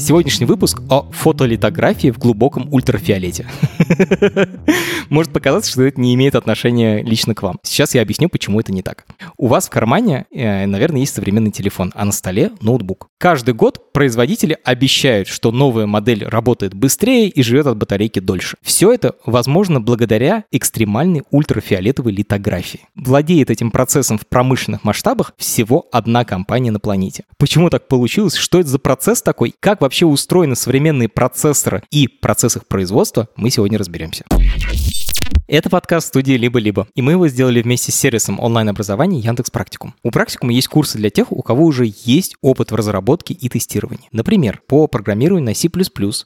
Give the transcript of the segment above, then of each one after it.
Сегодняшний выпуск о фотолитографии в глубоком ультрафиолете. Может показаться, что это не имеет отношения лично к вам. Сейчас я объясню, почему это не так. У вас в кармане, э, наверное, есть современный телефон, а на столе ноутбук. Каждый год производители обещают, что новая модель работает быстрее и живет от батарейки дольше. Все это возможно благодаря экстремальной ультрафиолетовой литографии. Владеет этим процессом в промышленных масштабах всего одна компания на планете. Почему так получилось? Что это за процесс такой? Как вообще устроены современные процессоры и процесс их производства, мы сегодня разберемся. Это подкаст студии «Либо-либо», и мы его сделали вместе с сервисом онлайн-образования Яндекс Практикум. У Практикума есть курсы для тех, у кого уже есть опыт в разработке и тестировании. Например, по программированию на C++,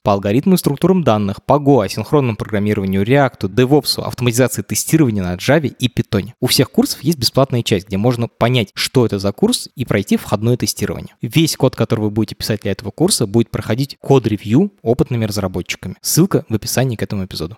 по алгоритму и структурам данных, по Go, асинхронному программированию, React, DevOps, автоматизации тестирования на Java и Python. У всех курсов есть бесплатная часть, где можно понять, что это за курс и пройти входное тестирование. Весь код, который вы будете писать для этого курса, будет проходить код-ревью опытными разработчиками. Ссылка в описании к этому эпизоду.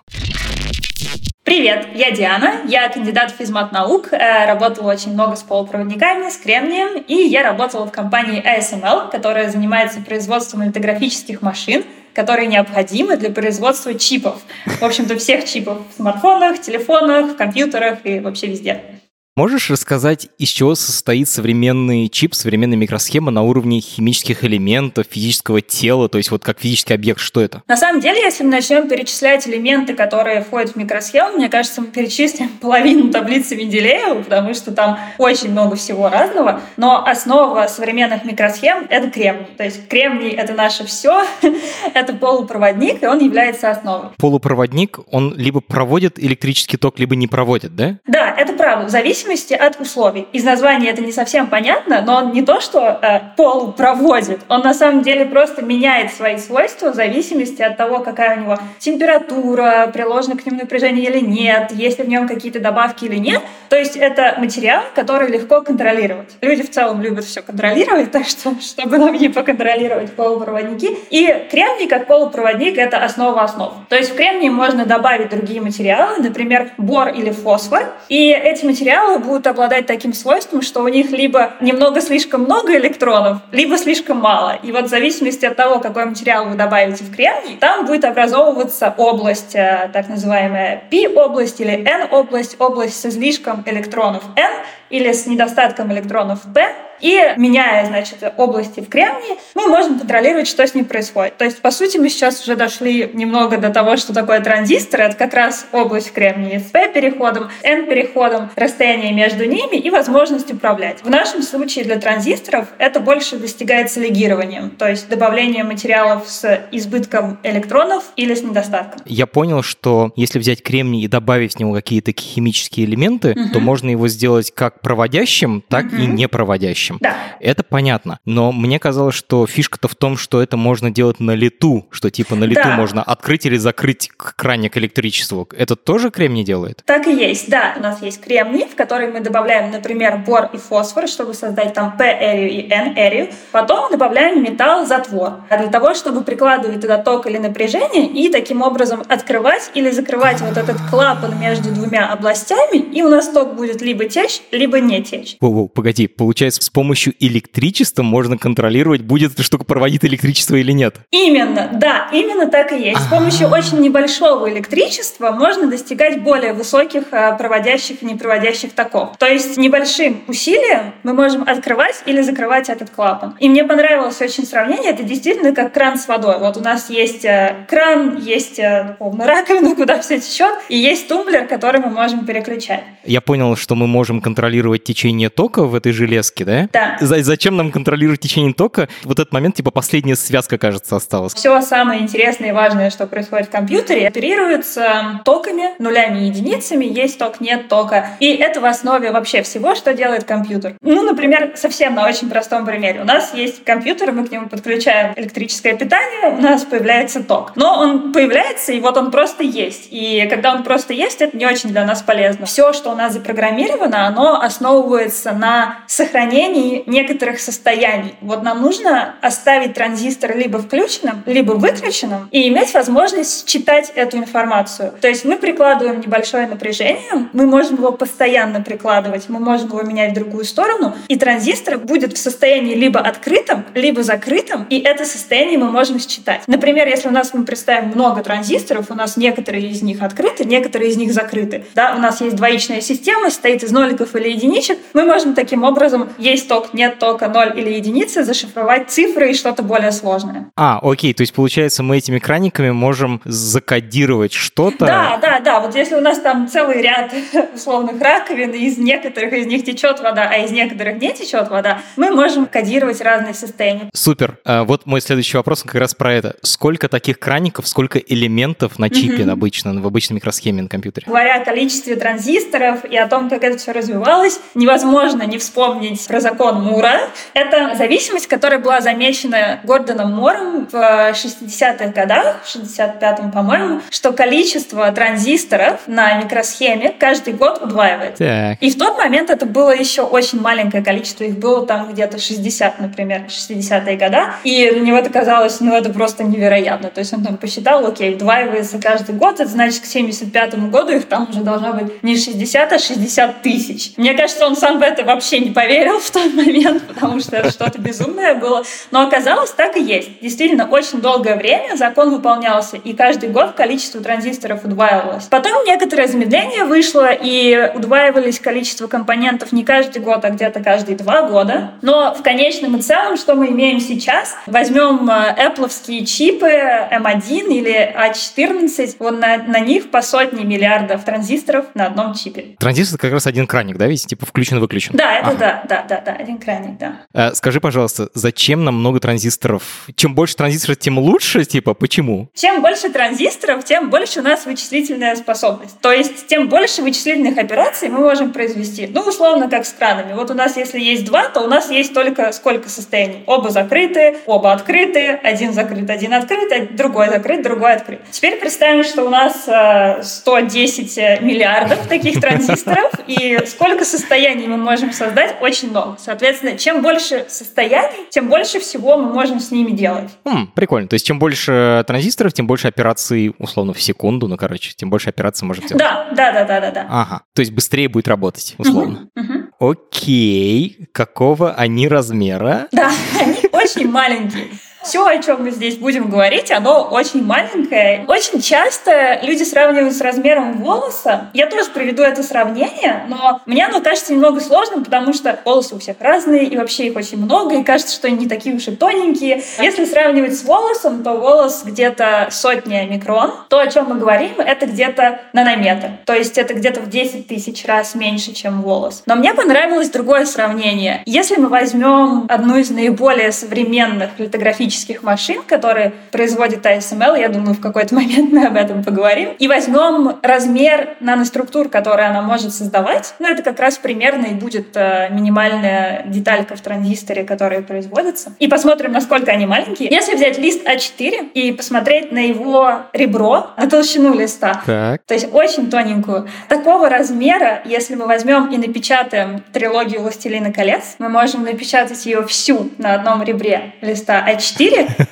Привет, я Диана, я кандидат физмат наук, э, работала очень много с полупроводниками, с кремнием, и я работала в компании ASML, которая занимается производством литографических машин, которые необходимы для производства чипов. В общем-то, всех чипов в смартфонах, телефонах, компьютерах и вообще везде. Можешь рассказать, из чего состоит современный чип, современная микросхема на уровне химических элементов, физического тела, то есть вот как физический объект, что это? На самом деле, если мы начнем перечислять элементы, которые входят в микросхему, мне кажется, мы перечислим половину таблицы Менделеева, потому что там очень много всего разного, но основа современных микросхем — это кремний. То есть кремний — это наше все, это полупроводник, и он является основой. Полупроводник, он либо проводит электрический ток, либо не проводит, да? Да, это правда. В зависимости от условий. Из названия это не совсем понятно, но он не то, что э, пол проводит, он на самом деле просто меняет свои свойства в зависимости от того, какая у него температура, приложено к нему напряжение или нет, есть ли в нем какие-то добавки или нет. То есть это материал, который легко контролировать. Люди в целом любят все контролировать, так что, чтобы нам не поконтролировать полупроводники. И кремний как полупроводник — это основа основ. То есть в кремний можно добавить другие материалы, например, бор или фосфор, и эти материалы будут обладать таким свойством, что у них либо немного слишком много электронов, либо слишком мало. И вот в зависимости от того, какой материал вы добавите в кремний, там будет образовываться область, э, так называемая P-область или N-область, область с излишком электронов N или с недостатком электронов P, и меняя, значит, области в кремнии, мы можем контролировать, что с ним происходит. То есть, по сути, мы сейчас уже дошли немного до того, что такое транзистор. Это как раз область в кремнии с P-переходом, N-переходом, расстояние между ними и возможность управлять. В нашем случае для транзисторов это больше достигается легированием, то есть добавлением материалов с избытком электронов или с недостатком. Я понял, что если взять кремний и добавить в него какие-то химические элементы, угу. то можно его сделать как проводящим, так угу. и непроводящим. Да. Это понятно. Но мне казалось, что фишка-то в том, что это можно делать на лету, что типа на лету да. можно открыть или закрыть краник к электричеству. Это тоже кремний делает? Так и есть, да. У нас есть кремний, в который мы добавляем, например, бор и фосфор, чтобы создать там P-эрию и N-эрию. Потом добавляем металл-затвор для того, чтобы прикладывать туда ток или напряжение и таким образом открывать или закрывать вот этот клапан между двумя областями, и у нас ток будет либо течь, либо не течь. Воу-воу, погоди, получается, с помощью электричества можно контролировать, будет эта штука проводить электричество или нет. Именно, да, именно так и есть. С помощью очень небольшого электричества можно достигать более высоких э, проводящих и непроводящих токов. То есть небольшим усилием мы можем открывать или закрывать этот клапан. И мне понравилось очень сравнение, это действительно как кран с водой. Вот у нас есть э, кран, есть э, условно раковина, куда все течет, и есть тумблер, который мы можем переключать. Я понял, что мы можем контролировать течение тока в этой железке, да? Да. За- зачем нам контролировать течение тока? Вот этот момент, типа, последняя связка, кажется, осталась. Все самое интересное и важное, что происходит в компьютере, оперируется токами, нулями и единицами. Есть ток, нет тока. И это в основе вообще всего, что делает компьютер. Ну, например, совсем на очень простом примере. У нас есть компьютер, мы к нему подключаем электрическое питание, у нас появляется ток. Но он появляется, и вот он просто есть. И когда он просто есть, это не очень для нас полезно. Все, что у нас запрограммировано, оно основывается на сохранении некоторых состояний. Вот нам нужно оставить транзистор либо включенным, либо выключенным и иметь возможность читать эту информацию. То есть мы прикладываем небольшое напряжение, мы можем его постоянно прикладывать, мы можем его менять в другую сторону, и транзистор будет в состоянии либо открытым, либо закрытым, и это состояние мы можем считать. Например, если у нас мы представим много транзисторов, у нас некоторые из них открыты, некоторые из них закрыты. Да, у нас есть двоичная система, состоит из ноликов или единичек. Мы можем таким образом, есть ток, нет тока, ноль или единицы, зашифровать цифры и что-то более сложное. А, окей, то есть получается мы этими краниками можем закодировать что-то. Да, да, да. Вот если у нас там целый ряд условных раковин, и из некоторых из них течет вода, а из некоторых не течет вода, мы можем кодировать разные состояния. Супер. А, вот мой следующий вопрос как раз про это. Сколько таких краников, сколько элементов на чипе обычно, в обычной микросхеме на компьютере? Говоря о количестве транзисторов и о том, как это все развивалось, невозможно не вспомнить про закон Мура. Это зависимость, которая была замечена Гордоном Мором в 60-х годах, в 65-м, по-моему, что количество транзисторов на микросхеме каждый год удваивается. Так. И в тот момент это было еще очень маленькое количество. Их было там где-то 60, например, 60-е года. И для него это казалось, ну, это просто невероятно. То есть он там посчитал, окей, удваивается каждый год, это значит, к 75 году их там уже должно быть не 60, а 60 тысяч. Мне кажется, он сам в это вообще не поверил в тот момент, потому что это что-то безумное было. Но оказалось, так и есть. Действительно, очень долгое время закон выполнялся, и каждый год количество транзисторов удваивалось. Потом некоторое замедление вышло, и удваивались количество компонентов не каждый год, а где-то каждые два года. Но в конечном и целом, что мы имеем сейчас? Возьмем Apple чипы M1 или A14, вот на, на них по сотни миллиардов транзисторов на одном чипе. Транзистор как раз один краник, да, ведь типа включен-выключен? Да, это Ага. да, да, да, да, один краник, да. А, скажи, пожалуйста, зачем нам много транзисторов? Чем больше транзисторов, тем лучше, типа, почему? Чем больше транзисторов, тем больше у нас вычислительная способность. То есть, тем больше вычислительных операций мы можем произвести. Ну, условно, как с кранами. Вот у нас, если есть два, то у нас есть только сколько состояний? Оба закрыты, оба открыты, один закрыт, один открыт, а другой закрыт, другой открыт. Теперь представим, что у нас э, 110 миллиардов таких транзисторов, и сколько состояний мы можем создать? Очень много. Соответственно, чем больше состояний, тем больше всего мы можем с ними делать. Хм, прикольно. То есть, чем больше транзисторов, тем больше операций, условно, в секунду, ну, короче, тем больше операций можем делать. Да, да, да, да, да, да. Ага. То есть, быстрее будет работать, условно. Мгм. Окей. Какого они размера? Да, они очень маленькие. Все, о чем мы здесь будем говорить, оно очень маленькое. Очень часто люди сравнивают с размером волоса. Я тоже приведу это сравнение, но мне оно кажется немного сложным, потому что волосы у всех разные, и вообще их очень много, и кажется, что они не такие уж и тоненькие. Если сравнивать с волосом, то волос где-то сотня микрон. То, о чем мы говорим, это где-то нанометр. То есть это где-то в 10 тысяч раз меньше, чем волос. Но мне понравилось другое сравнение. Если мы возьмем одну из наиболее современных литографических машин, которые производит ASML, я думаю, в какой-то момент мы об этом поговорим, и возьмем размер наноструктур, которые она может создавать, ну, это как раз примерно и будет э, минимальная деталька в транзисторе, которая производится, и посмотрим, насколько они маленькие. Если взять лист А4 и посмотреть на его ребро, на толщину листа, Так. то есть очень тоненькую. Такого размера, если мы возьмем и напечатаем трилогию «Властелина колец», мы можем напечатать ее всю на одном ребре листа А4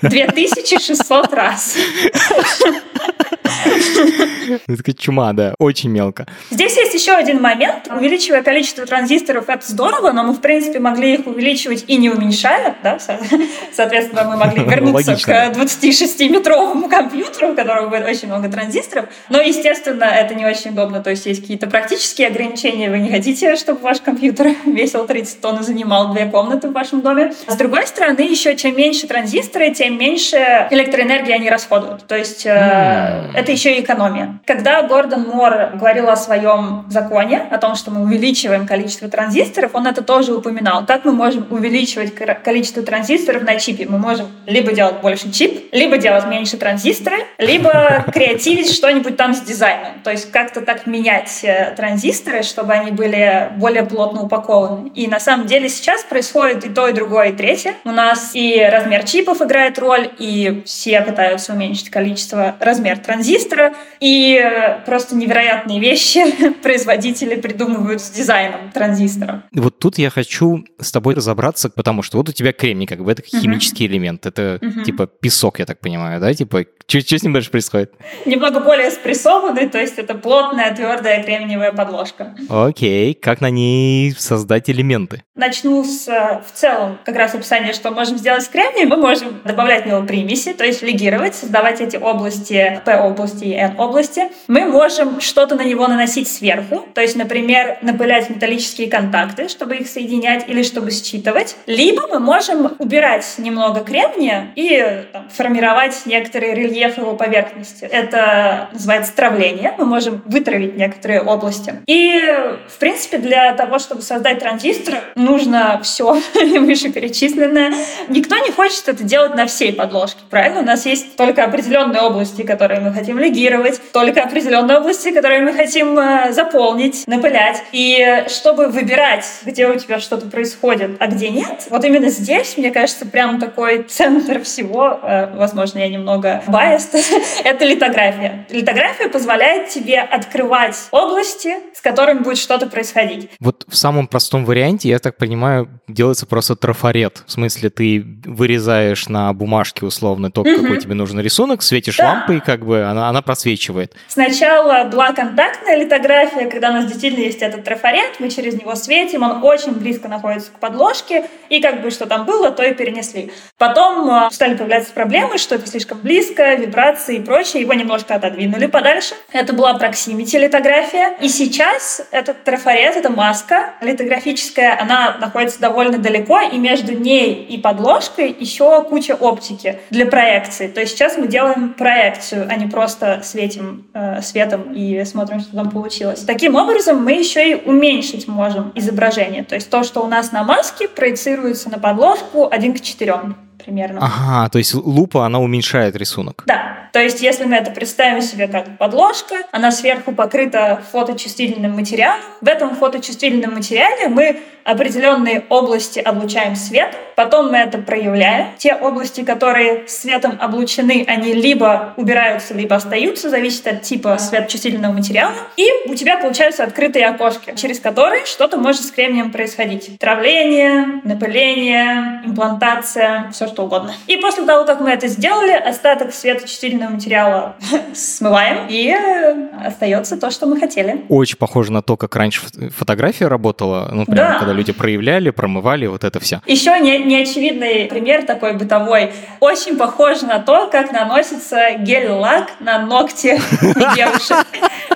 2600 раз. Это такая чума, да. Очень мелко. Здесь есть еще один момент. Увеличивая количество транзисторов, это здорово, но мы, в принципе, могли их увеличивать и не уменьшая. Да? Со- Соответственно, мы могли вернуться Логично. к 26-метровому компьютеру, у которого будет очень много транзисторов. Но, естественно, это не очень удобно. То есть есть какие-то практические ограничения. Вы не хотите, чтобы ваш компьютер весил 30 тонн и занимал две комнаты в вашем доме. С другой стороны, еще чем меньше транзисторы, тем меньше электроэнергии они расходуют. То есть э, М. это еще и экономия. Когда Гордон Мор говорил о своем законе, о том, что мы увеличиваем количество транзисторов, он это тоже упоминал. Как мы можем увеличивать количество транзисторов на чипе? Мы можем либо делать больше чип, либо делать меньше транзисторы, либо креативить что-нибудь там с дизайном. То есть как-то так менять э, транзисторы, чтобы они были более плотно упакованы. И на самом деле сейчас происходит и то, и другое, и третье. У нас и размер чипов играет роль, и все пытаются уменьшить количество, размер транзистора, и просто невероятные вещи производители придумывают с дизайном транзистора. Вот тут я хочу с тобой разобраться, потому что вот у тебя кремний, как бы это химический uh-huh. элемент, это uh-huh. типа песок, я так понимаю, да? Типа, что с ним дальше происходит? Немного более спрессованный, то есть это плотная, твердая кремниевая подложка. Окей, как на ней создать элементы? Начну с в целом как раз описание, что можем сделать с кремнием. Мы можем добавлять в него примеси, то есть легировать, создавать эти области, P-области и N-области. Мы можем что-то на него наносить сверху, то есть, например, напылять металлические контакты, чтобы их соединять или чтобы считывать. Либо мы можем убирать немного кремния и там, формировать некоторые рельефы его поверхности. Это называется травление. Мы можем вытравить некоторые области. И, в принципе, для того, чтобы создать транзистор, нужно все вышеперечисленное. Никто не хочет это делать на всей подложке, правильно? У нас есть только определенные области, которые мы хотим легировать, только определенные области, которые мы хотим э, заполнить, напылять. И чтобы выбирать, где у тебя что-то происходит, а где нет, вот именно здесь, мне кажется, прям такой центр всего, э, возможно, я немного biased, это литография. Литография позволяет тебе открывать области, с которыми будет что-то происходить. Вот в самом простом варианте, я так понимаю, делается просто трафарет. В смысле, ты вырезаешь на бумажке условно то, угу. какой тебе нужен рисунок, светишь да. лампой, как бы она, она просвечивает. Сначала была контактная литография, когда у нас действительно есть этот трафарет, мы через него светим, он очень близко находится к подложке, и как бы что там было, то и перенесли. Потом э, стали появляться проблемы, что это слишком близко, вибрации и прочее, его немножко отодвинули подальше. Это была проксимити литография. И сейчас этот трафарет, эта маска литографическая, она находится довольно далеко, и между ней и подложкой еще куча оптики для проекции. То есть сейчас мы делаем проекцию, а не просто светим э, светом и смотрим, что там получилось. Таким образом, мы еще и уменьшить можем изображение. То есть то, что у нас на маске, проецируется на подложку 1 к 4 примерно. Ага, то есть лупа, она уменьшает рисунок. Да, то есть если мы это представим себе как подложка, она сверху покрыта фоточувствительным материалом. В этом фоточувствительном материале мы определенные области облучаем свет, потом мы это проявляем. Те области, которые светом облучены, они либо убираются, либо остаются, зависит от типа светочувствительного материала. И у тебя получаются открытые окошки, через которые что-то может с кремнием происходить. Травление, напыление, имплантация, все что угодно. И после того, как мы это сделали, остаток светочувствительного материала смываем, и остается то, что мы хотели. Очень похоже на то, как раньше фотография работала, ну, прямо да. когда люди проявляли, промывали, вот это все. Еще не, неочевидный пример такой бытовой. Очень похож на то, как наносится гель-лак на ногти девушек.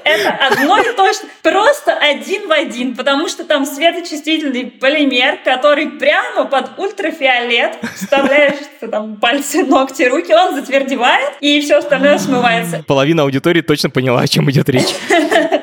Это одно и то же, просто один в один, потому что там светочувствительный полимер, который прямо под ультрафиолет вставляешь там пальцы, ногти, руки, он затвердевает, и все остальное смывается. Половина аудитории точно поняла, о чем идет речь.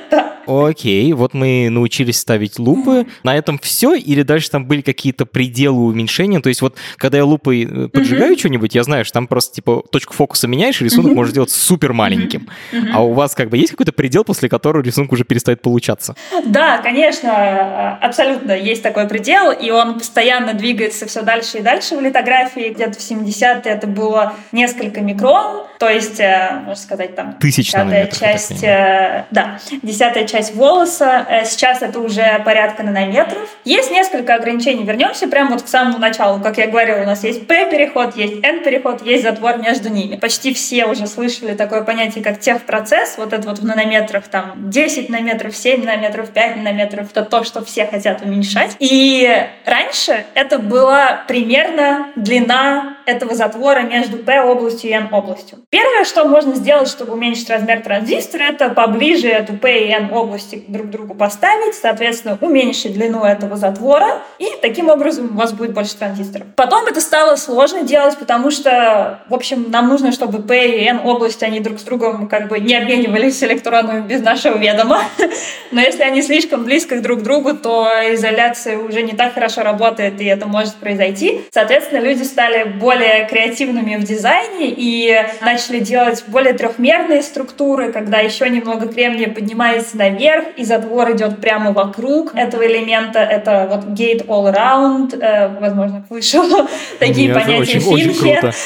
Окей, вот мы научились ставить лупы. На этом все? Или дальше там были какие-то пределы уменьшения? То есть вот когда я лупой э, поджигаю mm-hmm. что-нибудь, я знаю, что там просто типа точку фокуса меняешь, и рисунок mm-hmm. можешь сделать супер маленьким. Mm-hmm. А у вас как бы есть какой-то предел, после которого рисунок уже перестает получаться? Да, конечно, абсолютно есть такой предел, и он постоянно двигается все дальше и дальше в литографии. Где-то в 70-е это было несколько микрон, то есть, э, можно сказать, там... Десятая часть, э, да, десятая часть волоса. Э, сейчас это уже порядка нанометров. Есть несколько ограничений. Вернемся прямо вот к самому началу. Как я говорила, у нас есть P-переход, есть N-переход, есть затвор между ними. Почти все уже слышали такое понятие, как техпроцесс. Вот это вот в нанометрах, там, 10 нанометров, 7 нанометров, 5 нанометров. Это то, что все хотят уменьшать. И раньше это была примерно длина этого затвора между P-областью и N-областью. Первое, что можно сделать, чтобы уменьшить размер транзистора, это поближе эту P и N-области друг к другу поставить, соответственно, уменьшить длину этого затвора, и таким образом у вас будет больше транзисторов. Потом это стало сложно делать, потому что, в общем, нам нужно, чтобы P и N-области, они друг с другом как бы не обменивались электронами без нашего ведома. Но если они слишком близко друг к другу, то изоляция уже не так хорошо работает, и это может произойти. Соответственно, люди стали более креативными в дизайне и начали делать более трехмерные структуры, когда еще немного кремния поднимается наверх, и затвор идет прямо вокруг этого элемента. Это вот gate all around, э, возможно, слышал такие Нет, понятия очень, очень круто.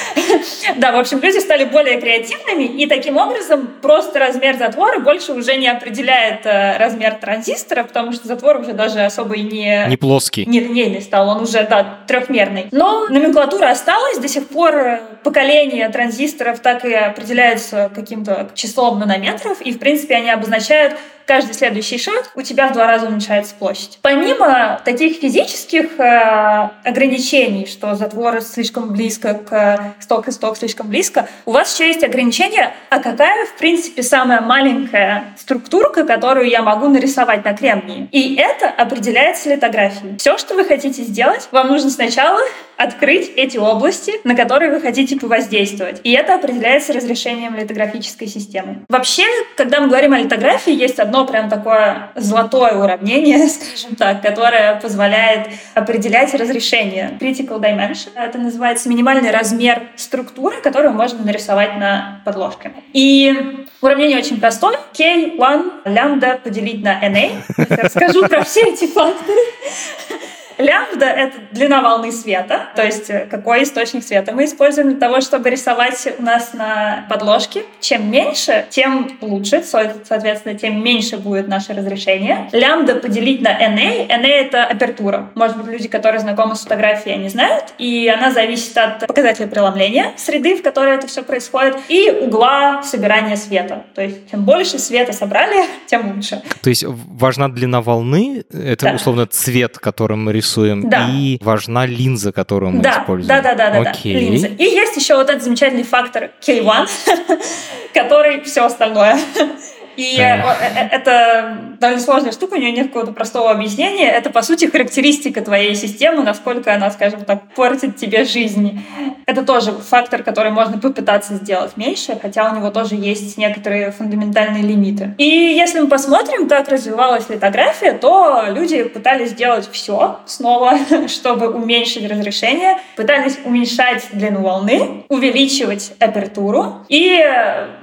Да, в общем, люди стали более креативными, и таким образом просто размер затвора больше уже не определяет э, размер транзистора, потому что затвор уже даже особо и не... Не плоский. Не линейный стал, он уже, да, трехмерный. Но номенклатура осталась, до сих пор поколение транзисторов так и определяется каким-то числом нанометров, и, в принципе, они обозначают каждый следующий шаг у тебя в два раза уменьшается площадь. Помимо таких физических э, ограничений, что затвор слишком близко к сток и сток слишком близко, у вас еще есть ограничение, а какая, в принципе, самая маленькая структурка, которую я могу нарисовать на кремнии. И это определяется литографией. Все, что вы хотите сделать, вам нужно сначала открыть эти области, на которые вы хотите повоздействовать. И это определяется разрешением литографической системы. Вообще, когда мы говорим о литографии, есть одно прям такое золотое уравнение, скажем так, которое позволяет определять разрешение. Critical dimension. Это называется минимальный размер структуры, которую можно нарисовать на подложке. И уравнение очень простое. K1 лямбда поделить на NA. Расскажу про все эти факторы. Лямбда — это длина волны света, то есть э, какой источник света мы используем для того, чтобы рисовать у нас на подложке. Чем меньше, тем лучше, соответственно, тем меньше будет наше разрешение. Лямбда поделить на NA. NA — это апертура. Может быть, люди, которые знакомы с фотографией, они знают. И она зависит от показателя преломления среды, в которой это все происходит, и угла собирания света. То есть чем больше света собрали, тем лучше. То есть важна длина волны, это да. условно цвет, которым мы рисуем рисуем, да. и важна линза, которую мы да, используем. Да, да, да, да, Окей. да, линза. И есть еще вот этот замечательный фактор K1, который все остальное. И э, э, это довольно сложная штука, у нее нет какого-то простого объяснения. Это, по сути, характеристика твоей системы, насколько она, скажем так, портит тебе жизнь. Это тоже фактор, который можно попытаться сделать меньше, хотя у него тоже есть некоторые фундаментальные лимиты. И если мы посмотрим, как развивалась литография, то люди пытались сделать все снова, чтобы уменьшить разрешение, пытались уменьшать длину волны, увеличивать апертуру и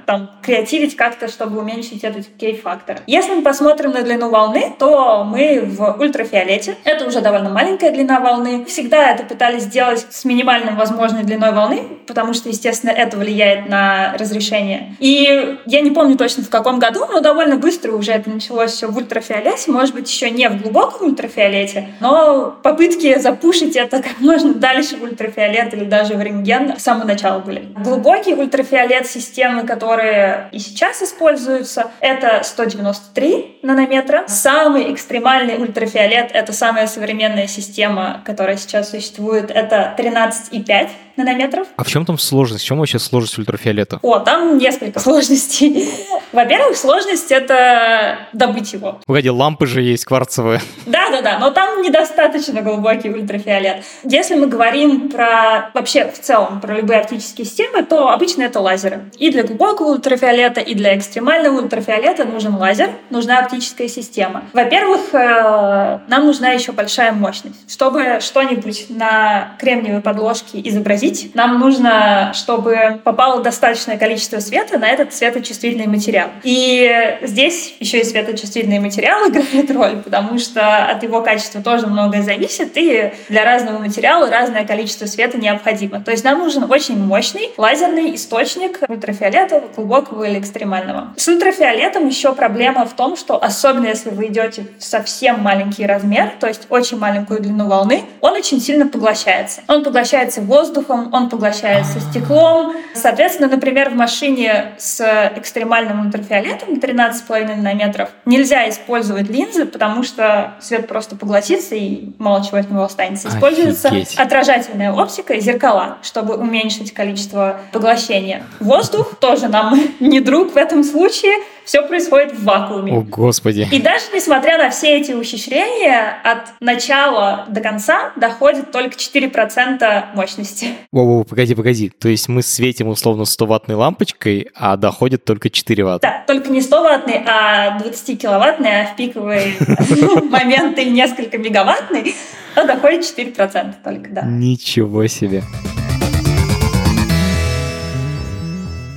там креативить как-то, чтобы уменьшить этот кей-фактор. Если мы посмотрим на длину волны, то мы в ультрафиолете. Это уже довольно маленькая длина волны. Всегда это пытались сделать с минимальным возможной длиной волны, потому что, естественно, это влияет на разрешение. И я не помню точно в каком году, но довольно быстро уже это началось все в ультрафиолете. Может быть, еще не в глубоком ультрафиолете, но попытки запушить это как можно дальше в ультрафиолет или даже в рентген с самого начала были. Глубокий ультрафиолет системы, которые и сейчас используются, это 193 нанометра. Самый экстремальный ультрафиолет — это самая современная система, которая сейчас существует, это 13,5 нанометров. А в чем там сложность? В чем вообще сложность ультрафиолета? О, там несколько сложностей. Во-первых, сложность — это добыть его. Погоди, лампы же есть кварцевые. Да-да-да, но там недостаточно глубокий ультрафиолет. Если мы говорим про вообще в целом про любые оптические системы, то обычно это лазеры. И для глубокого ультрафиолета, и для экстремального ультрафиолета нужен лазер, нужна оптическая система. Во-первых, э, нам нужна еще большая мощность. Чтобы что-нибудь на кремниевой подложке изобразить, изобразить, нам нужно, чтобы попало достаточное количество света на этот светочувствительный материал. И здесь еще и светочувствительный материал играет роль, потому что от его качества тоже многое зависит, и для разного материала разное количество света необходимо. То есть нам нужен очень мощный лазерный источник ультрафиолетового, глубокого или экстремального. С ультрафиолетом еще проблема в том, что особенно если вы идете в совсем маленький размер, то есть очень маленькую длину волны, он очень сильно поглощается. Он поглощается воздухом, воздухом, он поглощается стеклом. Соответственно, например, в машине с экстремальным ультрафиолетом 13,5 нанометров нельзя использовать линзы, потому что свет просто поглотится и мало чего от него останется. Используется Офигеть. отражательная оптика и зеркала, чтобы уменьшить количество поглощения. Воздух тоже нам не друг в этом случае, все происходит в вакууме. О, Господи. И даже несмотря на все эти ухищрения, от начала до конца доходит только 4% мощности. Воу, погоди, погоди. То есть мы светим условно 100-ваттной лампочкой, а доходит только 4 ватта? Да, только не 100-ваттной, а 20-киловаттной, а в пиковые моменты несколько мегаваттной, то доходит 4% только, да. Ничего себе.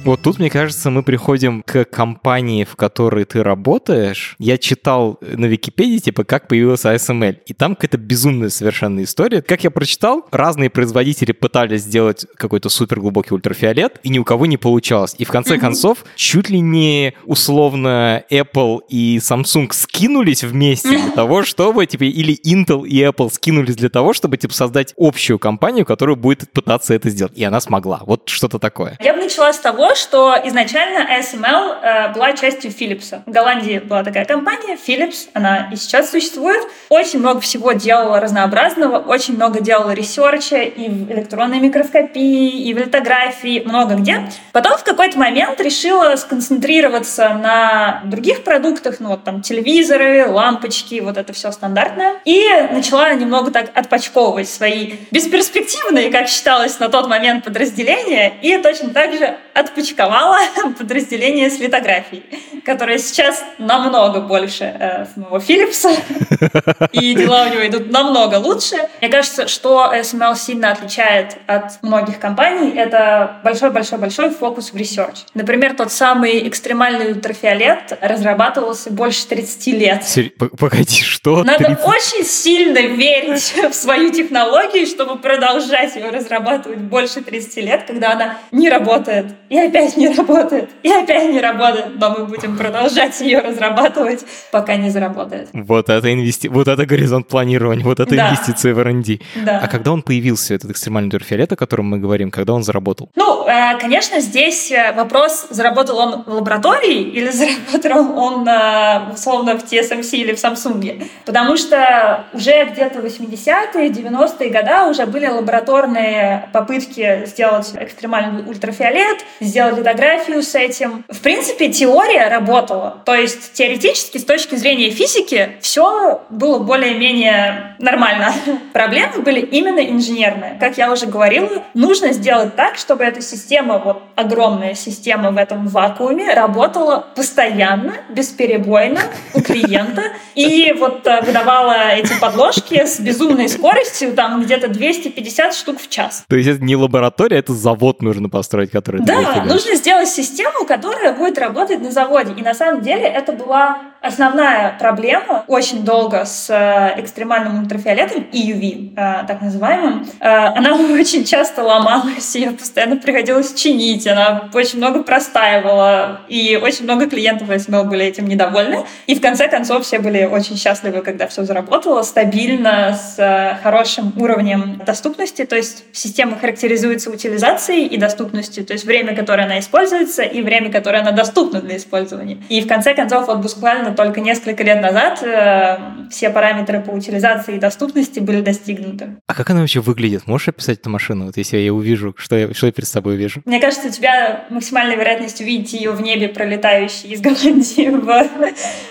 Вот тут, мне кажется, мы приходим к компании, в которой ты работаешь. Я читал на Википедии, типа, как появился ASML. И там какая-то безумная совершенно история. Как я прочитал, разные производители пытались сделать какой-то супер глубокий ультрафиолет, и ни у кого не получалось. И в конце концов, чуть ли не условно Apple и Samsung скинулись вместе для того, чтобы, типа, или Intel и Apple скинулись для того, чтобы, типа, создать общую компанию, которая будет пытаться это сделать. И она смогла. Вот что-то такое. Я бы начала с того, что изначально ASML э, была частью Philips. В Голландии была такая компания, Philips, она и сейчас существует. Очень много всего делала разнообразного, очень много делала research а и в электронной микроскопии, и в литографии, много где. Потом в какой-то момент решила сконцентрироваться на других продуктах, ну вот там телевизоры, лампочки, вот это все стандартное. И начала немного так отпочковывать свои бесперспективные, как считалось на тот момент, подразделения, и точно так же започковала подразделение с литографией, которое сейчас намного больше э, самого Philips, и дела у него идут намного лучше. Мне кажется, что SML сильно отличает от многих компаний, это большой-большой-большой фокус в research. Например, тот самый экстремальный ультрафиолет разрабатывался больше 30 лет. Погоди, что? Надо 30... очень сильно верить в свою технологию, чтобы продолжать ее разрабатывать больше 30 лет, когда она не работает. И опять не работает, и опять не работает, но мы будем продолжать ее разрабатывать, пока не заработает. Вот это, инвести... вот это горизонт планирования, вот это да. инвестиции в R&D. Да. А когда он появился, этот экстремальный ультрафиолет, о котором мы говорим, когда он заработал? Ну, э, конечно, здесь э, вопрос, заработал он в лаборатории или заработал он э, условно в TSMC или в Samsung. Потому что уже где-то 80-е, 90-е годы уже были лабораторные попытки сделать экстремальный ультрафиолет, сделать литографию с этим. В принципе, теория работала. То есть теоретически, с точки зрения физики, все было более-менее нормально. Проблемы были именно инженерные. Как я уже говорила, нужно сделать так, чтобы эта система, вот огромная система в этом вакууме, работала постоянно, бесперебойно у клиента и вот э, выдавала эти подложки с безумной скоростью, там где-то 250 штук в час. То есть это не лаборатория, это завод нужно построить, который... Да, нужно сделать систему, которая будет работать на заводе. И на самом деле это была Основная проблема очень долго с э, экстремальным ультрафиолетом, EUV, э, так называемым, э, она очень часто ломалась, ее постоянно приходилось чинить, она очень много простаивала, и очень много клиентов ASML были этим недовольны. И в конце концов все были очень счастливы, когда все заработало стабильно, с хорошим уровнем доступности, то есть система характеризуется утилизацией и доступностью, то есть время, которое она используется, и время, которое она доступна для использования. И в конце концов, вот буквально только несколько лет назад э, все параметры по утилизации и доступности были достигнуты. А как она вообще выглядит? Можешь описать эту машину? Вот если я ее увижу, что я, что я перед собой вижу? Мне кажется, у тебя максимальная вероятность увидеть ее в небе, пролетающей из Голландии в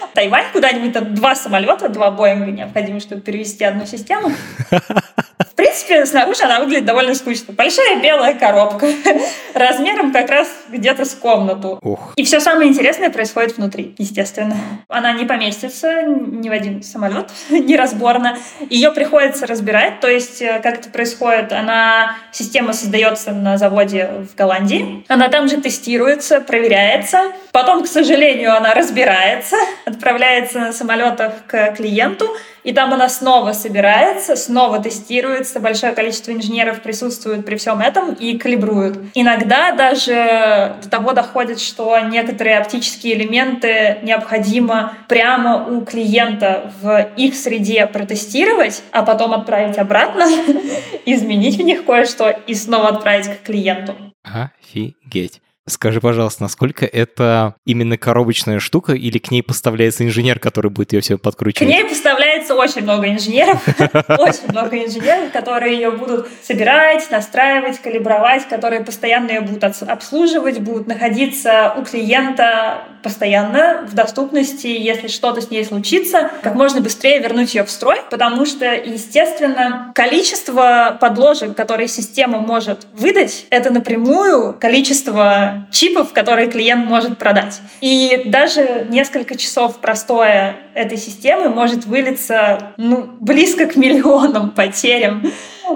Тайвань куда-нибудь. Там два самолета, два Боинга необходимо, чтобы перевести одну систему. В принципе, снаружи она выглядит довольно скучно. Большая белая коробка размером как раз где-то с комнату. Ух. И все самое интересное происходит внутри, естественно она не поместится ни в один самолет неразборно. Ее приходится разбирать, то есть э, как это происходит, она, система создается на заводе в Голландии, она там же тестируется, проверяется, потом, к сожалению, она разбирается, отправляется на самолетах к клиенту, и там она снова собирается, снова тестируется, большое количество инженеров присутствует при всем этом и калибруют. Иногда даже до того доходит, что некоторые оптические элементы необходимо прямо у клиента в их среде протестировать, а потом отправить обратно, изменить в них кое-что и снова отправить к клиенту. Офигеть. Скажи, пожалуйста, насколько это именно коробочная штука или к ней поставляется инженер, который будет ее все подкручивать? К ней поставляется очень много инженеров, очень много инженеров, которые ее будут собирать, настраивать, калибровать, которые постоянно ее будут обслуживать, будут находиться у клиента постоянно в доступности, если что-то с ней случится, как можно быстрее вернуть ее в строй, потому что, естественно, количество подложек, которые система может выдать, это напрямую количество чипов, которые клиент может продать. И даже несколько часов простое этой системы может вылиться ну, близко к миллионам потерям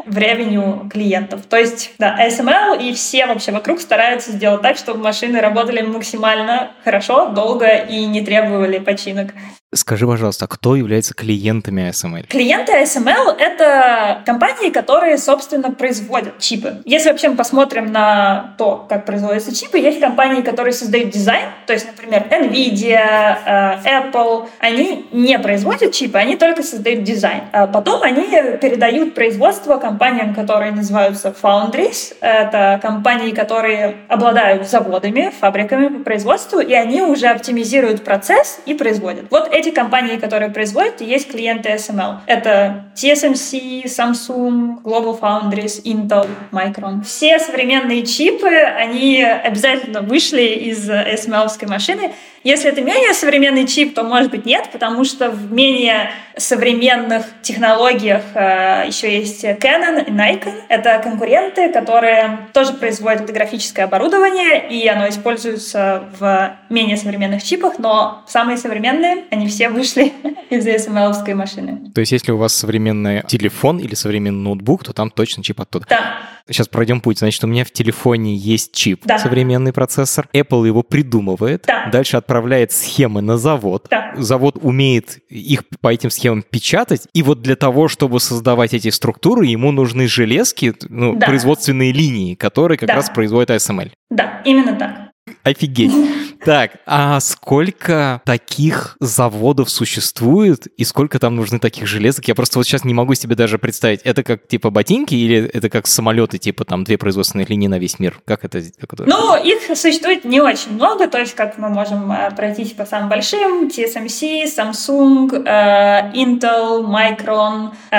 в ревеню клиентов. То есть, да, ASML и все вообще вокруг стараются сделать так, чтобы машины работали максимально хорошо, долго и не требовали починок. Скажи, пожалуйста, кто является клиентами ASML? Клиенты ASML — это компании, которые, собственно, производят чипы. Если вообще мы посмотрим на то, как производятся чипы, есть компании, которые создают дизайн, то есть, например, NVIDIA, э, Apple, они не производят чипы, они только создают дизайн. А потом они передают производство компаниям, которые называются foundries. Это компании, которые обладают заводами, фабриками по производству, и они уже оптимизируют процесс и производят. Вот эти эти компании, которые производят, есть клиенты SML. Это TSMC, Samsung, Global Foundries, Intel, Micron. Все современные чипы, они обязательно вышли из SML-овской машины, если это менее современный чип, то, может быть, нет, потому что в менее современных технологиях э, еще есть Canon и Nikon. Это конкуренты, которые тоже производят фотографическое оборудование, и оно используется в менее современных чипах, но самые современные, они все вышли из ASML-овской машины. То есть, если у вас современный телефон или современный ноутбук, то там точно чип оттуда. Да. Сейчас пройдем путь. Значит, у меня в телефоне есть чип, да. современный процессор. Apple его придумывает. Да. Дальше отправляет схемы на завод. Да. Завод умеет их по этим схемам печатать. И вот для того, чтобы создавать эти структуры, ему нужны железки, ну, да. производственные линии, которые как да. раз производят ASML. Да, именно так. Офигеть. Так, а сколько таких заводов существует и сколько там нужны таких железок? Я просто вот сейчас не могу себе даже представить. Это как типа ботинки или это как самолеты, типа там две производственные линии на весь мир? Как это? Как это? Ну, их существует не очень много, то есть как мы можем э, пройтись по самым большим, TSMC, Samsung, э, Intel, Micron, э,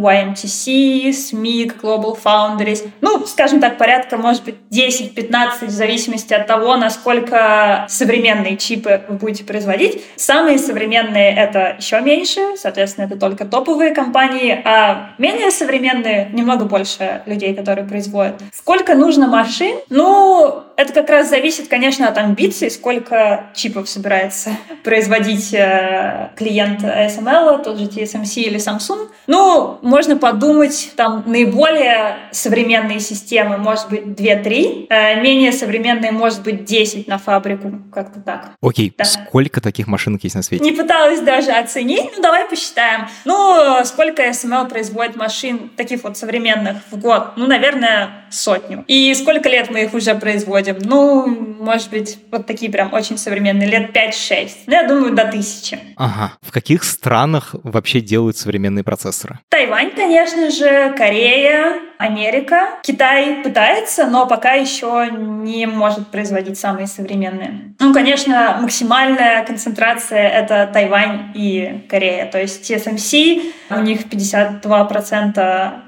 YMTC, SMIC, Global Foundries. Ну, скажем так, порядка, может быть, 10-15 в зависимости от того, насколько современные чипы вы будете производить. Самые современные — это еще меньше, соответственно, это только топовые компании, а менее современные — немного больше людей, которые производят. Сколько нужно машин? Ну, это как раз зависит, конечно, от амбиций, сколько чипов собирается производить э, клиент ASML, тот же TSMC или Samsung. Ну, можно подумать, там наиболее современные системы, может быть, 2-3, э, менее современные, может быть, 10 на фабрику, как-то так. Окей, да. сколько таких машинок есть на свете? Не пыталась даже оценить, ну давай посчитаем. Ну, сколько SML производит машин таких вот современных в год? Ну, наверное, сотню. И сколько лет мы их уже производим? Ну, может быть, вот такие прям очень современные, лет 5-6. Ну, я думаю, до тысячи. Ага. В каких странах вообще делают современные процессоры? Тайвань, конечно же, Корея, Америка. Китай пытается, но пока еще не может производить самые современные. Ну, конечно, максимальная концентрация — это Тайвань и Корея. То есть TSMC, у них 52%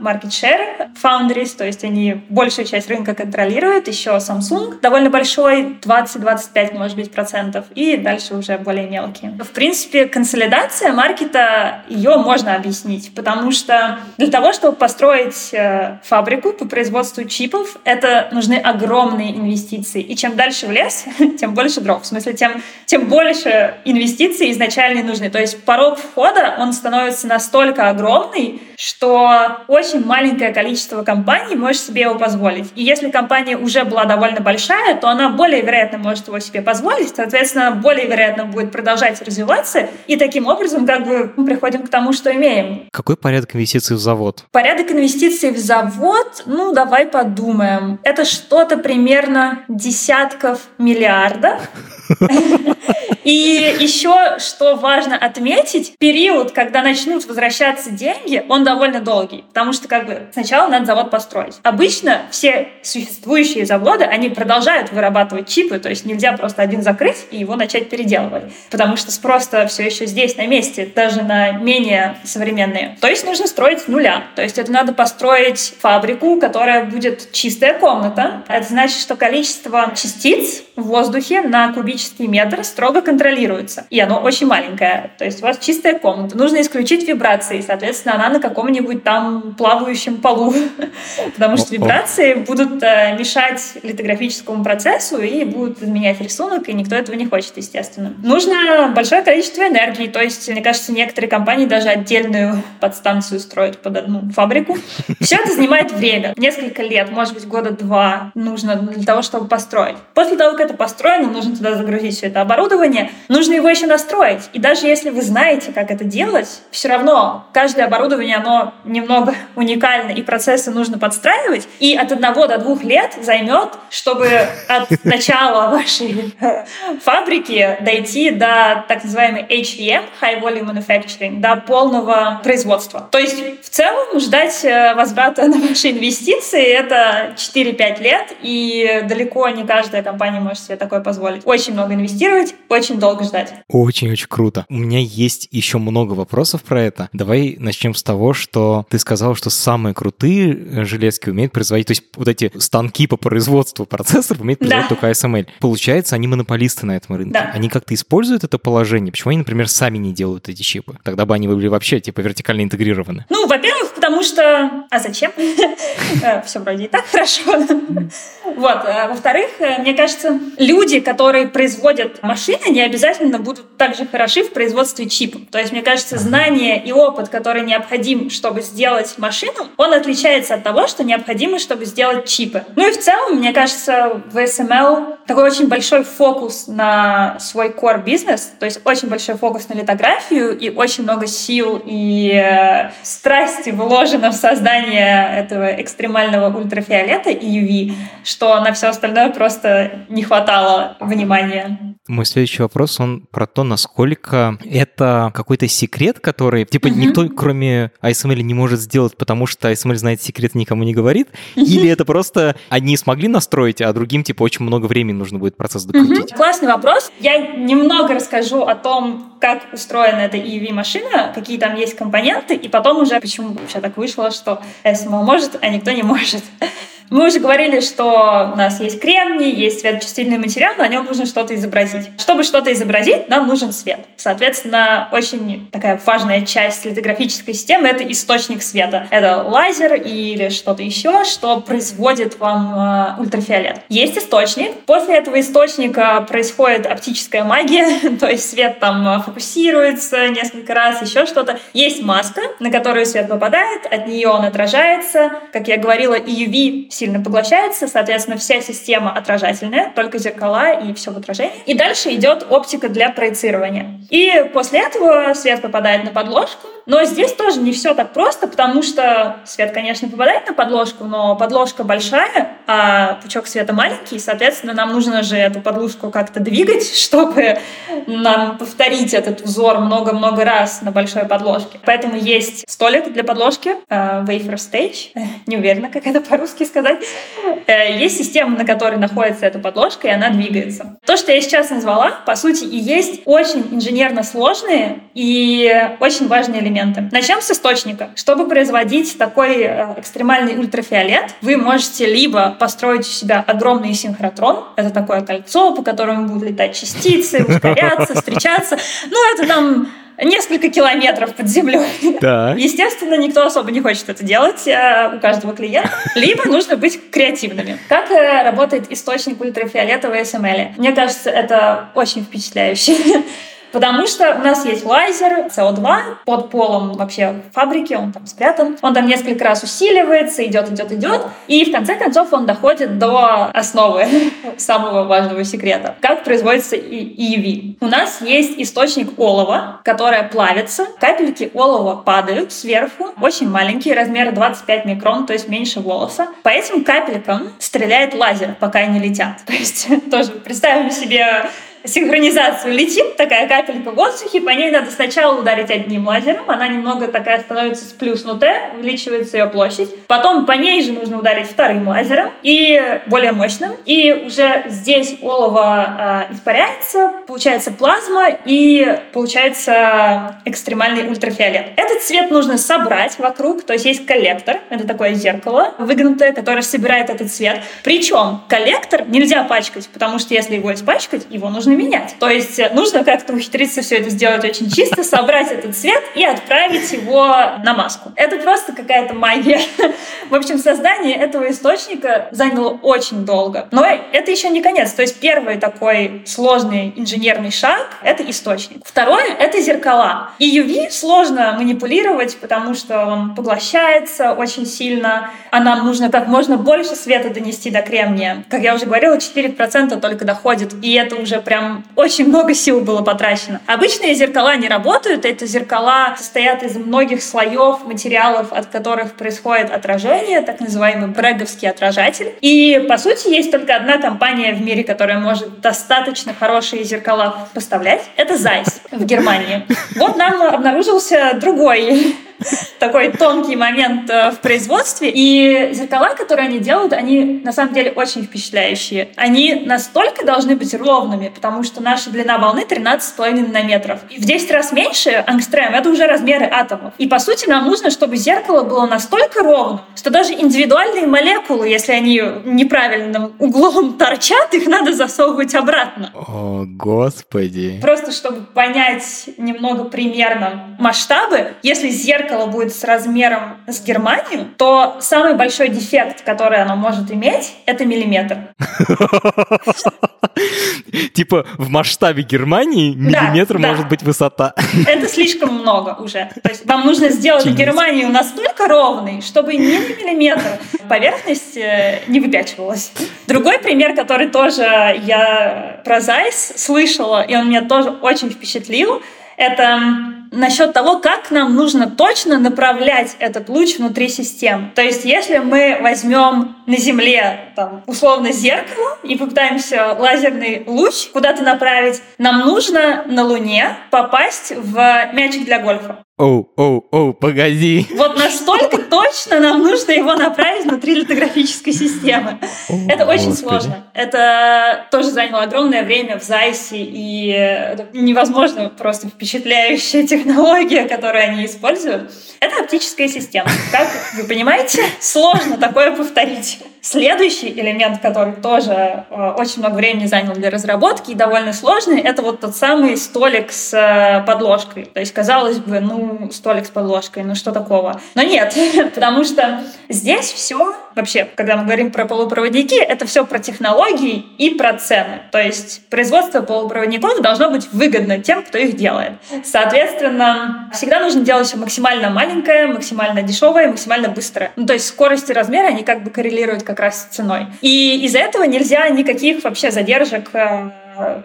market share, Foundries, то есть они большую часть рынка контролируют, еще Samsung довольно большой, 20-25, может быть, процентов, и дальше уже более мелкие. В принципе, консолидация маркета, ее можно объяснить, потому что для того, чтобы построить э, фабрику по производству чипов, это нужны огромные инвестиции. И чем дальше в лес, тем больше дров. В смысле, тем, тем больше инвестиций изначально нужны. То есть порог входа, он становится настолько огромный, что очень маленькое количество компаний может себе его позволить. И если компания уже была довольно большая, то она более вероятно может его себе позволить, соответственно, более вероятно будет продолжать развиваться, и таким образом как бы мы приходим к тому, что имеем. Какой порядок инвестиций в завод? Порядок инвестиций в завод, ну, давай подумаем. Это что-то примерно десятков миллиардов. И еще, что важно отметить, период, когда начнут возвращаться деньги, он довольно долгий, потому что как бы сначала надо завод построить. Обычно все существующие заводы, они продолжают вырабатывать чипы, то есть нельзя просто один закрыть и его начать переделывать, потому что спрос все еще здесь, на месте, даже на менее современные. То есть нужно строить с нуля. То есть это надо построить фабрику, которая будет чистая комната. Это значит, что количество частиц в воздухе на кубический метр строго контролируется. И оно очень маленькое. То есть у вас чистая комната. Нужно исключить вибрации. Соответственно, она на каком-нибудь там плавающем полу. Потому что вибрации будут э, мешать литографическому процессу и будут изменять рисунок, и никто этого не хочет, естественно. Нужно большое количество энергии. То есть, мне кажется, некоторые компании даже отдельную подстанцию строят под одну фабрику. Все это занимает время. Несколько лет, может быть, года два нужно для того, чтобы построить. После того, как это построено, нужно туда загрузить все это оборудование, нужно его еще настроить. И даже если вы знаете, как это делать, все равно каждое оборудование, оно немного уникально, и процессы нужно подстраивать. И от одного до двух лет займет, чтобы от начала вашей фабрики дойти до так называемой HVM, High Volume Manufacturing, до полного производства. То есть в целом ждать э, возврата на ваши инвестиции это 4-5 лет, и далеко не каждая компания может себе такое позволить. Очень много инвестировать, очень долго ждать. Очень-очень круто. У меня есть еще много вопросов про это. Давай начнем с того, что ты сказал, что самые крутые э, железки умеют производить, то есть вот эти станки по производству процессоров умеют производить да. только ASML. Получается, они монополисты на этом рынке. Да. Они как-то используют это положение? Почему они, например, сами не делают эти чипы? Тогда бы они были вообще типа вертикально интегрированы. Ну, во-первых, потому что... А зачем? Э, Все вроде и так хорошо. Вот. А во-вторых, э, мне кажется, люди, которые производят машины, не обязательно будут так же хороши в производстве чипов. То есть, мне кажется, знание и опыт, который необходим, чтобы сделать машину, он отличается от того, что необходимо, чтобы сделать чипы. Ну и в целом, мне кажется, в SML такой очень большой фокус на свой core бизнес, то есть очень большой фокус на литографию и очень много сил и э, страсти вложено в создание этого экстремального ультрафиолета и UV, что на все остальное просто не хватало внимания. Мой следующий вопрос, он про то, насколько это какой-то секрет, который, типа, mm-hmm. никто, кроме ASML, не может сделать, потому что ASML знает секрет, никому не говорит, или это просто одни смогли настроить, а другим, типа, очень много времени нужно будет процесс докрутить? Классный вопрос. Я немного расскажу о том, как устроена эта EV-машина, какие там есть компоненты, и потом уже почему вообще так вышло, что SML может, а никто не может. Мы уже говорили, что у нас есть кремний, есть светочувствительный материал, на нем нужно что-то изобразить. Чтобы что-то изобразить, нам нужен свет. Соответственно, очень такая важная часть литографической системы — это источник света. Это лазер или что-то еще, что производит вам э, ультрафиолет. Есть источник. После этого источника происходит оптическая магия, то есть свет там фокусируется несколько раз, еще что-то. Есть маска, на которую свет попадает, от нее он отражается. Как я говорила, EUV сильно поглощается, соответственно, вся система отражательная, только зеркала и все в отражении. И дальше идет оптика для проецирования. И после этого свет попадает на подложку, но здесь тоже не все так просто, потому что свет, конечно, попадает на подложку, но подложка большая, а пучок света маленький, соответственно, нам нужно же эту подложку как-то двигать, чтобы нам повторить этот узор много-много раз на большой подложке. Поэтому есть столик для подложки, uh, wafer stage, не уверена, как это по-русски сказать. Uh, есть система, на которой находится эта подложка, и она двигается. То, что я сейчас назвала, по сути, и есть очень инженерно сложные и очень важные элементы элементы. Начнем с источника. Чтобы производить такой э, экстремальный ультрафиолет, вы можете либо построить у себя огромный синхротрон, это такое кольцо, по которому будут летать частицы, ускоряться, встречаться. Ну, это там несколько километров под землей. Да. Естественно, никто особо не хочет это делать э, у каждого клиента. Либо нужно быть креативными. Как э, работает источник ультрафиолета в SML? Мне кажется, это очень впечатляюще. Потому что у нас есть лазер СО2 под полом вообще фабрики, он там спрятан. Он там несколько раз усиливается, идет, идет, идет. И в конце концов он доходит до основы самого важного секрета. Как производится EUV. У нас есть источник олова, которое плавится. Капельки олова падают сверху, очень маленькие, размеры 25 микрон, то есть меньше волоса. По этим капелькам стреляет лазер, пока они летят. То есть тоже представим себе синхронизацию летит такая капелька в воздухе, по ней надо сначала ударить одним лазером, она немного такая становится сплюснутая, увеличивается ее площадь. Потом по ней же нужно ударить вторым лазером и более мощным. И уже здесь олово э, испаряется, получается плазма и получается экстремальный ультрафиолет. Этот цвет нужно собрать вокруг, то есть есть коллектор, это такое зеркало выгнутое, которое собирает этот цвет. Причем коллектор нельзя пачкать, потому что если его испачкать, его нужно менять. То есть э, нужно как-то ухитриться все это сделать очень чисто, собрать этот цвет и отправить его на маску. Это просто какая-то магия. В общем, создание этого источника заняло очень долго. Но это еще не конец. То есть первый такой сложный инженерный шаг — это источник. Второе — это зеркала. И UV сложно манипулировать, потому что он поглощается очень сильно, а нам нужно как можно больше света донести до кремния. Как я уже говорила, 4% только доходит, и это уже прям прям очень много сил было потрачено. Обычные зеркала не работают. Это зеркала состоят из многих слоев материалов, от которых происходит отражение, так называемый бреговский отражатель. И, по сути, есть только одна компания в мире, которая может достаточно хорошие зеркала поставлять. Это Zeiss в Германии. Вот нам обнаружился другой такой тонкий момент э, в производстве. И зеркала, которые они делают, они на самом деле очень впечатляющие. Они настолько должны быть ровными, потому что наша длина волны 13,5 нанометров. И в 10 раз меньше ангстрем — это уже размеры атомов. И по сути нам нужно, чтобы зеркало было настолько ровным, что даже индивидуальные молекулы, если они неправильным углом торчат, их надо засовывать обратно. О, господи. Просто чтобы понять немного примерно масштабы, если зеркало зеркало будет с размером с Германию, то самый большой дефект, который оно может иметь, это миллиметр. Типа в масштабе Германии миллиметр может быть высота. Это слишком много уже. То есть вам нужно сделать Германию настолько ровной, чтобы ни на миллиметр поверхность э, не выпячивалась. Другой пример, который тоже я про Зайс слышала, и он меня тоже очень впечатлил, это насчет того, как нам нужно точно направлять этот луч внутри системы. То есть, если мы возьмем на Земле там, условно зеркало и попытаемся лазерный луч куда-то направить, нам нужно на Луне попасть в мячик для гольфа. Оу, оу, оу, погоди. Вот настолько точно нам нужно его направить внутри литографической системы. О, это очень Господи. сложно. Это тоже заняло огромное время в Зайсе, и это невозможно просто впечатляющая технология, которую они используют. Это оптическая система. Как вы понимаете, сложно такое повторить. Следующий элемент, который тоже э, очень много времени занял для разработки и довольно сложный, это вот тот самый столик с э, подложкой. То есть, казалось бы, ну, столик с подложкой, ну что такого? Но нет, потому что здесь все, вообще, когда мы говорим про полупроводники, это все про технологии и про цены. То есть производство полупроводников должно быть выгодно тем, кто их делает. Соответственно, всегда нужно делать все максимально маленькое, максимально дешевое, максимально быстрое. Ну, то есть скорость и размеры, они как бы коррелируют как раз с ценой. И из-за этого нельзя никаких вообще задержек Э,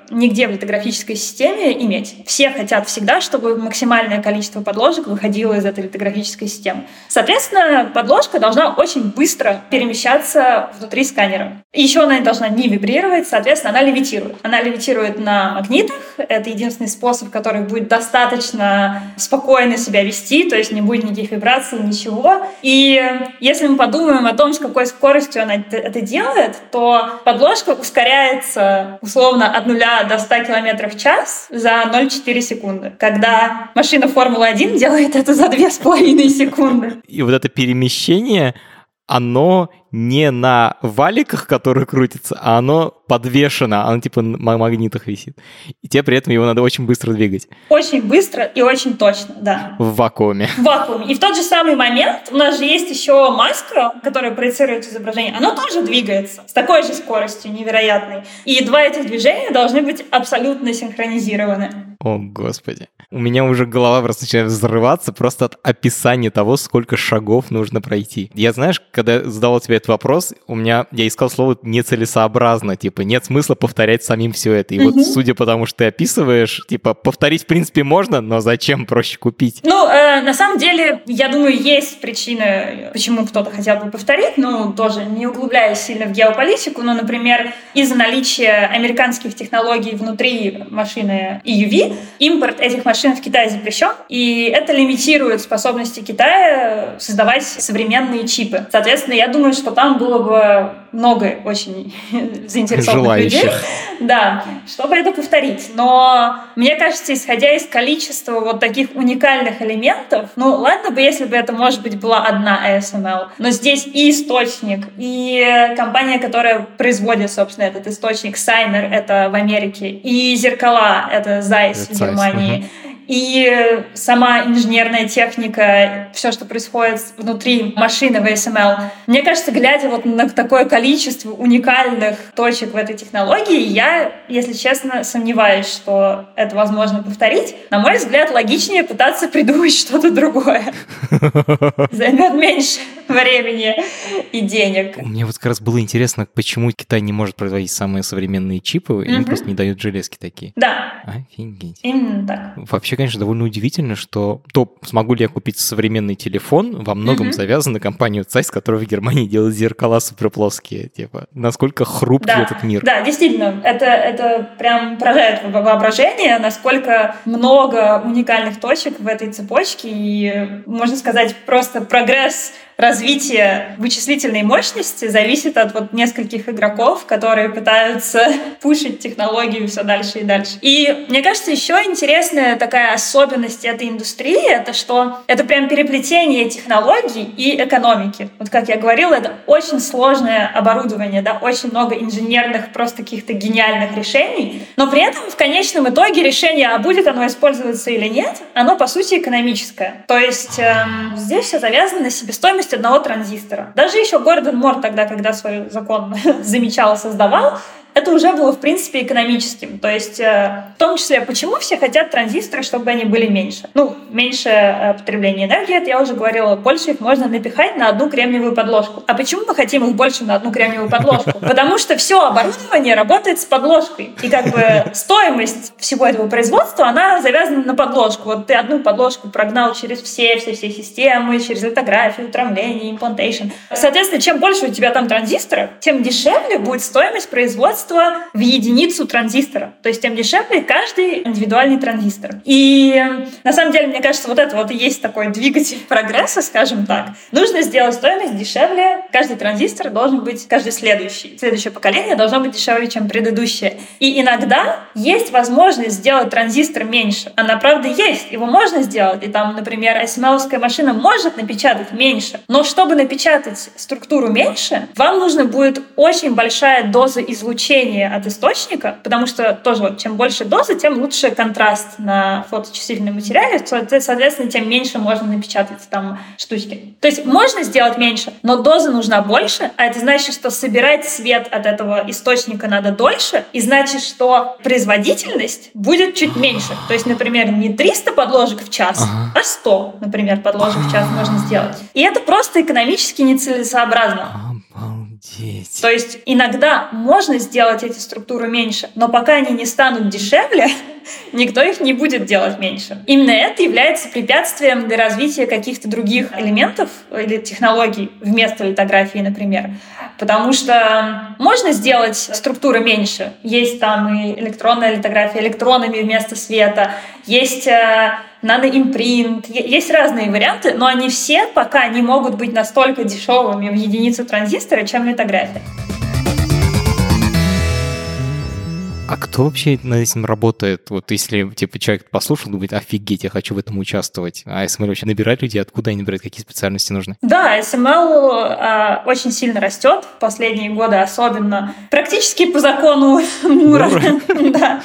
нигде в литографической системе иметь. Все хотят всегда, чтобы максимальное количество подложек выходило из этой литографической системы. Соответственно, подложка должна очень быстро перемещаться внутри сканера. Еще она должна не вибрировать, соответственно, она левитирует. Она левитирует на магнитах. Это единственный способ, который будет достаточно спокойно себя вести, то есть не будет никаких вибраций, ничего. И если мы подумаем о том, с какой скоростью она это делает, то подложка ускоряется условно от 0 до 100 км в час за 0,4 секунды, когда машина Формулы-1 делает это за 2,5 секунды. И вот это перемещение, оно не на валиках, которые крутятся, а оно подвешено, оно типа на магнитах висит. И тебе при этом его надо очень быстро двигать. Очень быстро и очень точно, да. В вакууме. В вакууме. И в тот же самый момент у нас же есть еще маска, которая проецирует изображение. Оно тоже двигается с такой же скоростью невероятной. И два этих движения должны быть абсолютно синхронизированы. О, господи. У меня уже голова просто начинает взрываться просто от описания того, сколько шагов нужно пройти. Я, знаешь, когда задавал тебе этот вопрос, у меня, я искал слово нецелесообразно, типа, нет смысла повторять самим все это. И mm-hmm. вот, судя по тому, что ты описываешь, типа, повторить, в принципе, можно, но зачем проще купить? Ну, э, на самом деле, я думаю, есть причины, почему кто-то хотел бы повторить, ну, тоже не углубляясь сильно в геополитику, но, например, из-за наличия американских технологий внутри машины EUV, импорт этих машин в Китае запрещен, и это лимитирует способности Китая создавать современные чипы. Соответственно, я думаю, что там было бы много очень заинтересованных Желающих. людей, да, чтобы это повторить. Но мне кажется, исходя из количества вот таких уникальных элементов, ну ладно бы, если бы это, может быть, была одна ASML, но здесь и источник, и компания, которая производит, собственно, этот источник, Сайнер, это в Америке, и зеркала, это Zeiss в Германии, угу и сама инженерная техника, все, что происходит внутри машины в ASML. Мне кажется, глядя вот на такое количество уникальных точек в этой технологии, я, если честно, сомневаюсь, что это возможно повторить. На мой взгляд, логичнее пытаться придумать что-то другое. Займет меньше времени и денег. Мне вот как раз было интересно, почему Китай не может производить самые современные чипы, им просто не дают железки такие. Да. Офигеть. Именно так. Вообще, конечно, довольно удивительно, что то, смогу ли я купить современный телефон, во многом mm-hmm. завязан на компанию Zeiss, которая в Германии делает зеркала суперплоские. Типа, насколько хрупкий да. этот мир. Да, действительно, это, это прям поражает воображение, насколько много уникальных точек в этой цепочке, и, можно сказать, просто прогресс развитие вычислительной мощности зависит от вот нескольких игроков, которые пытаются пушить технологию все дальше и дальше. И мне кажется, еще интересная такая особенность этой индустрии, это что это прям переплетение технологий и экономики. Вот как я говорила, это очень сложное оборудование, да, очень много инженерных, просто каких-то гениальных решений, но при этом в конечном итоге решение, а будет оно использоваться или нет, оно по сути экономическое. То есть эм, здесь все завязано на себестоимости стоимость одного транзистора. Даже еще Гордон Мор тогда, когда свой закон замечал, создавал, это уже было, в принципе, экономическим. То есть, э, в том числе, почему все хотят транзисторы, чтобы они были меньше? Ну, меньше э, потребления энергии, это я уже говорила, больше их можно напихать на одну кремниевую подложку. А почему мы хотим их больше на одну кремниевую подложку? Потому что все оборудование работает с подложкой. И как бы стоимость всего этого производства, она завязана на подложку. Вот ты одну подложку прогнал через все, все, все системы, через литографию, травление, имплантейшн. Соответственно, чем больше у тебя там транзисторов, тем дешевле будет стоимость производства производства в единицу транзистора. То есть тем дешевле каждый индивидуальный транзистор. И на самом деле, мне кажется, вот это вот и есть такой двигатель прогресса, скажем так. Нужно сделать стоимость дешевле. Каждый транзистор должен быть, каждый следующий, следующее поколение должно быть дешевле, чем предыдущее. И иногда есть возможность сделать транзистор меньше. Она правда есть, его можно сделать. И там, например, асималовская машина может напечатать меньше. Но чтобы напечатать структуру меньше, вам нужно будет очень большая доза излучения излучение от источника, потому что тоже вот чем больше дозы, тем лучше контраст на фоточувствительном материале, соответственно, тем меньше можно напечатать там штучки. То есть можно сделать меньше, но доза нужна больше, а это значит, что собирать свет от этого источника надо дольше, и значит, что производительность будет чуть меньше. То есть, например, не 300 подложек в час, ага. а 100, например, подложек в час можно сделать. И это просто экономически нецелесообразно. Обалдеть. То есть иногда можно сделать эти структуры меньше, но пока они не станут дешевле, никто их не будет делать меньше. Именно это является препятствием для развития каких-то других элементов или технологий вместо литографии, например. Потому что можно сделать структуры меньше. Есть там и электронная литография электронами вместо света, есть э, наноимпринт. Есть разные варианты, но они все пока не могут быть настолько дешевыми в единицу транзистора, чем литография. Кто вообще над этим работает? Вот если типа человек послушал, думает, офигеть, я хочу в этом участвовать. А SML вообще набирать людей, откуда они набирают, какие специальности нужны? Да, SML э, очень сильно растет в последние годы, особенно практически по закону Мура. Да.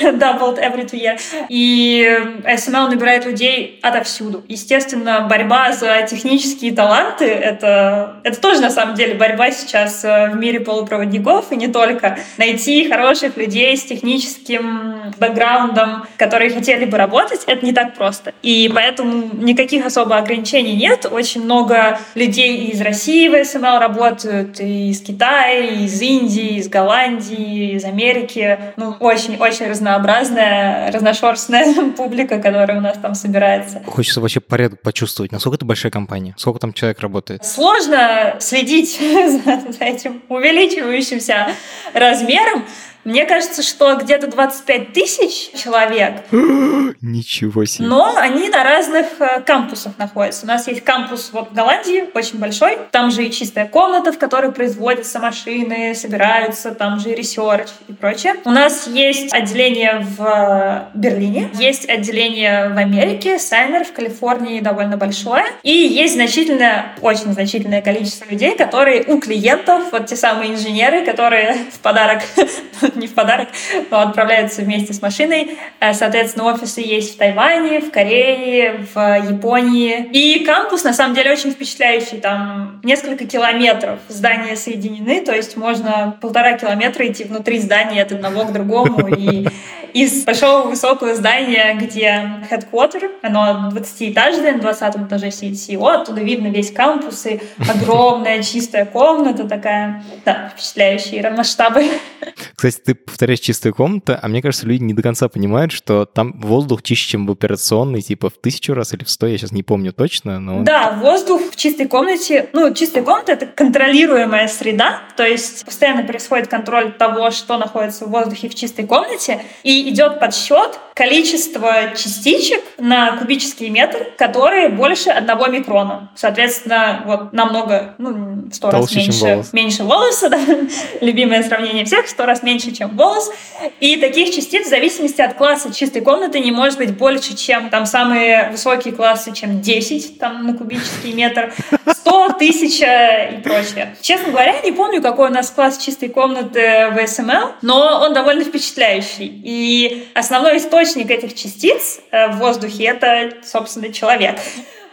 Doubled every two years. И SML набирает людей отовсюду. Естественно, борьба за технические таланты — это, это тоже, на самом деле, борьба сейчас э, в мире полупроводников, и не только. Найти хороших людей с техническим бэкграундом, которые хотели бы работать, это не так просто. И поэтому никаких особо ограничений нет. Очень много людей из России в SML работают, и из Китая, и из Индии, из Голландии, из Америки. Ну, очень-очень разнообразная, разношерстная публика, которая у нас там собирается. Хочется вообще порядок почувствовать. Насколько это большая компания? Сколько там человек работает? Сложно следить за, за этим увеличивающимся размером. Мне кажется, что где-то 25 тысяч человек. Ничего себе. Но они на разных э, кампусах находятся. У нас есть кампус вот в Голландии, очень большой. Там же и чистая комната, в которой производятся машины, собираются, там же и research и прочее. У нас есть отделение в э, Берлине, есть отделение в Америке, Сайнер в Калифорнии довольно большое. И есть значительное, очень значительное количество людей, которые у клиентов, вот те самые инженеры, которые в подарок не в подарок, но отправляются вместе с машиной. Э, соответственно, офисы есть в Тайване, в Корее, в Японии. И кампус, на самом деле, очень впечатляющий. Там несколько километров здания соединены, то есть можно полтора километра идти внутри здания от одного к другому. И из большого высокого здания, где headquarter, оно 20-этажное, на 20 этаже CEO, оттуда видно весь кампус и огромная чистая комната такая, да, впечатляющие масштабы. Кстати, ты повторяешь чистая комната, а мне кажется, люди не до конца понимают, что там воздух чище, чем в операционной, типа в тысячу раз или в сто, я сейчас не помню точно, но... Да, воздух в чистой комнате, ну, чистая комната — это контролируемая среда, то есть постоянно происходит контроль того, что находится в воздухе в чистой комнате, и идет подсчет количества частичек на кубический метр, которые больше одного микрона. Соответственно, вот намного, ну, сто раз меньше, волос. меньше волоса, да, любимое сравнение всех, сто раз меньше, чем волос. И таких частиц в зависимости от класса чистой комнаты не может быть больше, чем там самые высокие классы, чем 10 там, на кубический метр, 100, 1000 и прочее. Честно говоря, не помню, какой у нас класс чистой комнаты в SML, но он довольно впечатляющий. И основной источник этих частиц э, в воздухе — это, собственно, человек.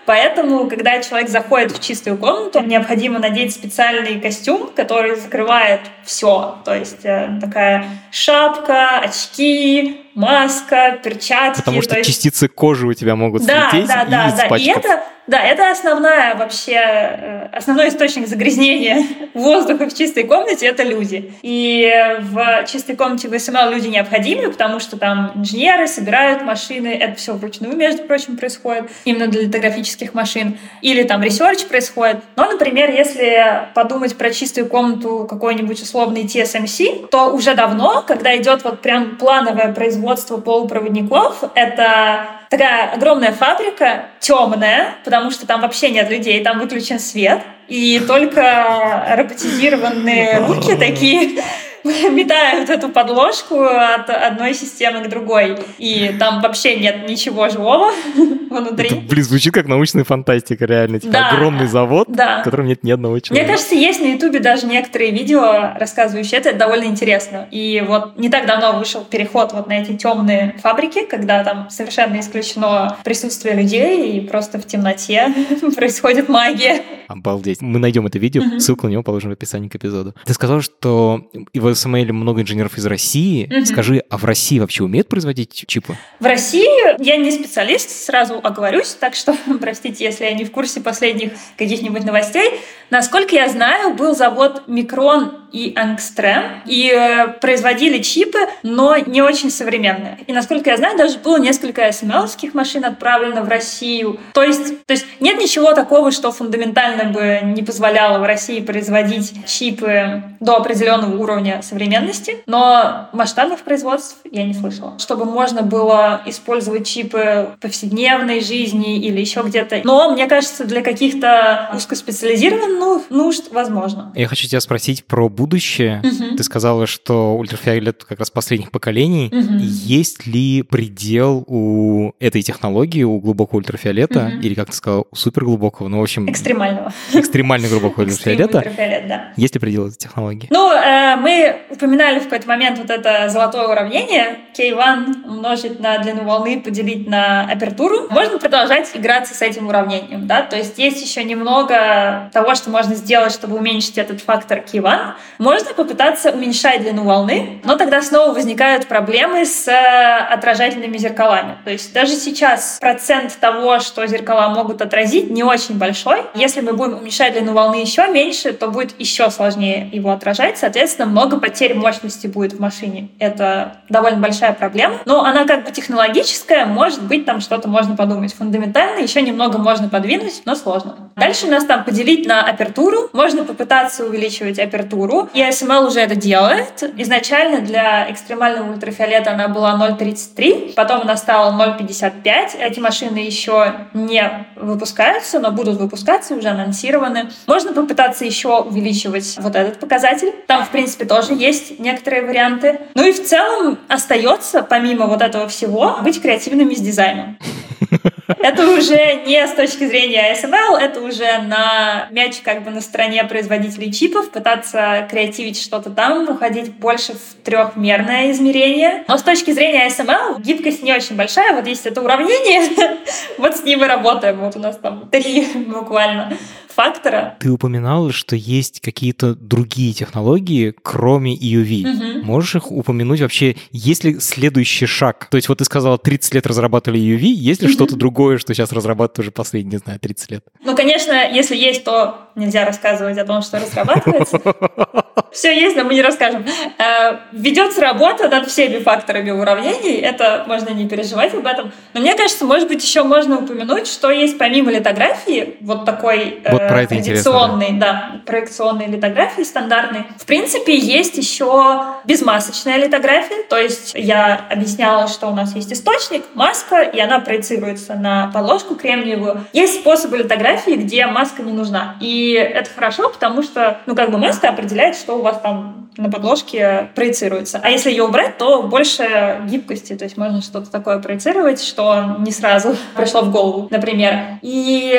Поэтому, когда человек заходит в чистую комнату, необходимо надеть специальный костюм, который закрывает все. То есть э, такая шапка, очки, маска, перчатки. Потому что есть... частицы кожи у тебя могут да, слететь да, и да, да. И это, да, это основная вообще, э, основной источник загрязнения воздуха в чистой комнате — это люди. И в чистой комнате в ASML люди необходимы, потому что там инженеры собирают машины, это все вручную, между прочим, происходит, именно для литографических машин. Или там research происходит. Но, например, если подумать про чистую комнату какой-нибудь условный TSMC, то уже давно, когда идет вот прям плановое производство производство полупроводников. Это такая огромная фабрика, темная, потому что там вообще нет людей, там выключен свет. И только роботизированные руки такие метают эту подложку от одной системы к другой. И там вообще нет ничего живого внутри. Это, блин, звучит как научная фантастика, реально. Типа да, огромный завод, да. в котором нет ни одного человека. Мне кажется, есть на Ютубе даже некоторые видео, рассказывающие это, это довольно интересно. И вот не так давно вышел переход вот на эти темные фабрики, когда там совершенно исключено присутствие людей, и просто в темноте происходит магия. Обалдеть. Мы найдем это видео, ссылку на него положим в описании к эпизоду. Ты сказал, что его SML много инженеров из России. Угу. Скажи, а в России вообще умеют производить чипы? В России я не специалист, сразу оговорюсь, так что простите, если я не в курсе последних каких-нибудь новостей. Насколько я знаю, был завод Микрон и Ангстрем, и э, производили чипы, но не очень современные. И насколько я знаю, даже было несколько SML-ских машин отправлено в Россию. То есть, то есть нет ничего такого, что фундаментально бы не позволяло в России производить чипы до определенного уровня современности, но масштабных производств я не слышала. Чтобы можно было использовать чипы в повседневной жизни или еще где-то. Но, мне кажется, для каких-то узкоспециализированных нужд возможно. Я хочу тебя спросить про будущее будущее. Угу. Ты сказала, что ультрафиолет как раз последних поколений. Угу. Есть ли предел у этой технологии, у глубокого ультрафиолета, угу. или, как ты сказала, у суперглубокого, ну, в общем... Экстремального. Экстремально глубокого ультрафиолета. ультрафиолет, да. Есть ли предел этой технологии? Ну, э, мы упоминали в какой-то момент вот это золотое уравнение. K1 умножить на длину волны, поделить на апертуру. Можно продолжать играться с этим уравнением, да, то есть есть еще немного того, что можно сделать, чтобы уменьшить этот фактор K1. Можно попытаться уменьшать длину волны, но тогда снова возникают проблемы с э, отражательными зеркалами. То есть даже сейчас процент того, что зеркала могут отразить, не очень большой. Если мы будем уменьшать длину волны еще меньше, то будет еще сложнее его отражать. Соответственно, много потерь мощности будет в машине. Это довольно большая проблема. Но она как бы технологическая, может быть, там что-то можно подумать. Фундаментально еще немного можно подвинуть, но сложно. Дальше нас там поделить на апертуру. Можно попытаться увеличивать апертуру. И ASML уже это делает. Изначально для экстремального ультрафиолета она была 0,33, потом она стала 0,55. Эти машины еще не выпускаются, но будут выпускаться, уже анонсированы. Можно попытаться еще увеличивать вот этот показатель. Там, в принципе, тоже есть некоторые варианты. Ну и в целом остается, помимо вот этого всего, быть креативными с дизайном. Это уже не с точки зрения ASML, это уже на мяч как бы на стороне производителей чипов, пытаться креативить что-то там, уходить больше в трехмерное измерение. Но с точки зрения ASML гибкость не очень большая. Вот есть это уравнение, вот с ним и работаем. Вот у нас там три буквально фактора. Ты упоминала, что есть какие-то другие технологии, кроме EUV. Угу. Можешь их упомянуть вообще? Есть ли следующий шаг? То есть вот ты сказала, 30 лет разрабатывали EUV, есть ли угу. что-то другое, что сейчас разрабатывают уже последние, не знаю, 30 лет? Ну, конечно, если есть, то нельзя рассказывать о том, что разрабатывается. Все есть, но мы не расскажем. Э, ведется работа над всеми факторами уравнений, это можно не переживать об этом. Но мне кажется, может быть, еще можно упомянуть, что есть помимо литографии, вот такой вот про это традиционной, да. да, проекционной литографии стандартной. В принципе, есть еще безмасочная литография, то есть я объясняла, что у нас есть источник, маска, и она проецируется на подложку кремниевую. Есть способы литографии, где маска не нужна. И это хорошо, потому что, ну, как бы маска определяет, что у вас там на подложке проецируется. А если ее убрать, то больше гибкости, то есть можно что-то такое проецировать, что не сразу пришло в голову, например. И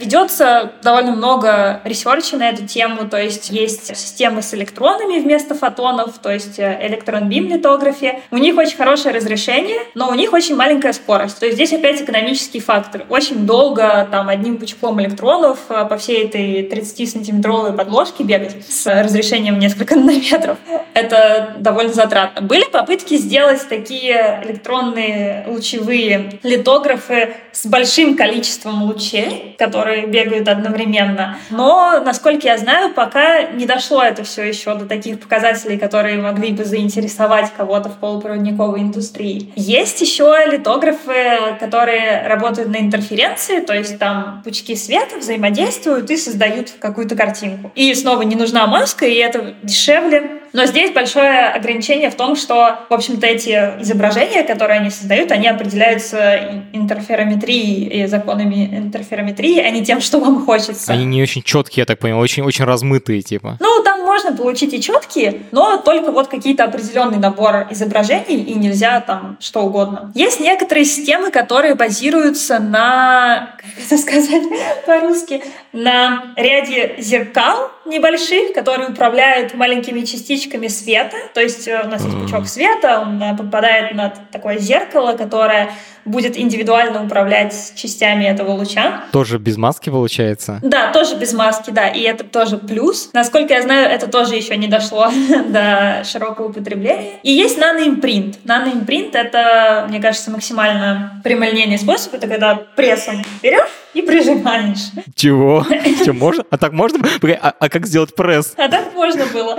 ведется довольно много research а на эту тему, то есть есть системы с электронами вместо фотонов, то есть electron beam литография. У них очень хорошее разрешение, но у них очень маленькая скорость. То есть здесь опять экономический фактор. Очень долго там одним пучком электронов по всей этой 30-сантиметровой подложке бегать с разрешением несколько нанометров метров. Это довольно затратно. Были попытки сделать такие электронные лучевые литографы с большим количеством лучей, которые бегают одновременно. Но, насколько я знаю, пока не дошло это все еще до таких показателей, которые могли бы заинтересовать кого-то в полупроводниковой индустрии. Есть еще литографы, которые работают на интерференции, то есть там пучки света взаимодействуют и создают какую-то картинку. И снова не нужна маска, и это дешевле, но здесь большое ограничение в том, что, в общем-то, эти изображения, которые они создают, они определяются интерферометрией и законами интерферометрии, а не тем, что вам хочется. Они не очень четкие, я так понял, очень-очень размытые, типа. Ну, там можно получить и четкие, но только вот какие-то определенный набор изображений, и нельзя там что угодно. Есть некоторые системы, которые базируются на, как это сказать по-русски, на ряде зеркал небольших, которые управляют маленькими частичками света. То есть э, у нас есть пучок света, он э, попадает на такое зеркало, которое будет индивидуально управлять частями этого луча. Тоже без маски получается? Да, тоже без маски, да, и это тоже плюс. Насколько я знаю, это тоже еще не дошло до широкого употребления. И есть наноимпринт. Наноимпринт — это, мне кажется, максимально прямолинейный способ. Это когда прессом берешь и прижимаешь. Чего? Что, можно? А так можно? А, а как сделать пресс? А так можно было.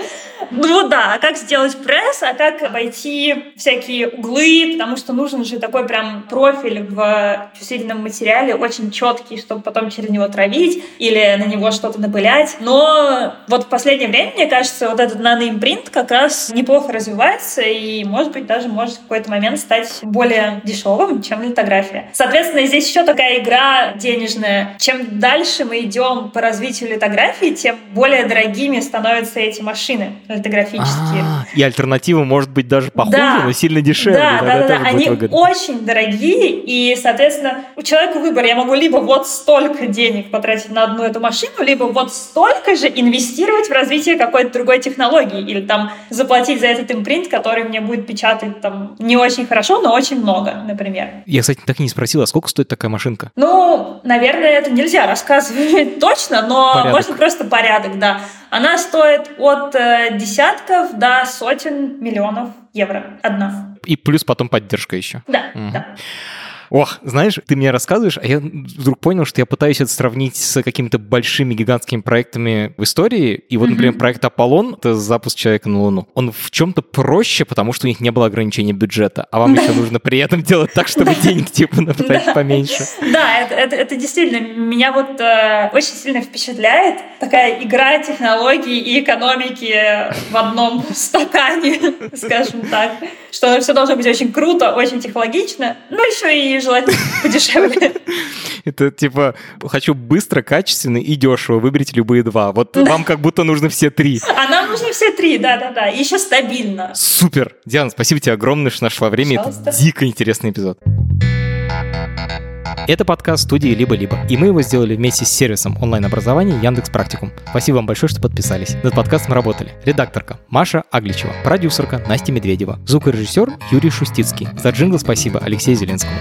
Ну да, а как сделать пресс, а как обойти всякие углы, потому что нужен же такой прям профиль в чувствительном материале, очень четкий, чтобы потом через него травить или на него что-то напылять. Но вот в последнее время, мне кажется, вот этот наноимпринт как раз неплохо развивается и, может быть, даже может в какой-то момент стать более дешевым, чем литография. Соответственно, здесь еще такая игра денежная. Чем дальше мы идем по развитию литографии, тем более дорогими становятся эти машины литографические. А, и альтернатива может быть даже похуже, да. но сильно дешевле. Да, да, да, да. Они выгодно. очень дорогие, и, соответственно, у человека выбор. Я могу либо вот столько денег потратить на одну эту машину, либо вот столько же инвестировать в развитие какой-то другой технологии, или там заплатить за этот импринт, который мне будет печатать там не очень хорошо, но очень много, например. Я, кстати, так и не спросила, а сколько стоит такая машинка? Ну, наверное, это нельзя рассказывать точно, но порядок. можно просто порядок, да. Она стоит от э, десятков до сотен миллионов евро одна. И плюс потом поддержка еще. Да, угу. да. Ох, знаешь, ты мне рассказываешь, а я вдруг понял, что я пытаюсь это сравнить с какими-то большими гигантскими проектами в истории. И вот, например, проект Аполлон — это запуск человека на Луну. Он в чем-то проще, потому что у них не было ограничения бюджета. А вам еще нужно при этом делать так, чтобы денег типа напитать поменьше. Да, это действительно меня вот э, очень сильно впечатляет. Такая игра технологий и экономики в одном стакане, скажем так. Что все должно быть очень круто, очень технологично, но еще и желательно подешевле. Это типа, хочу быстро, качественно и дешево. Выберите любые два. Вот вам как будто нужно все три. А нам нужны все три, да-да-да. И еще стабильно. Супер. Диана, спасибо тебе огромное, что нашла время. Это дико интересный эпизод. Это подкаст студии «Либо-либо», и мы его сделали вместе с сервисом онлайн-образования Яндекс Практикум. Спасибо вам большое, что подписались. Над подкастом работали редакторка Маша Агличева, продюсерка Настя Медведева, звукорежиссер Юрий Шустицкий. За джингл спасибо Алексею Зеленскому.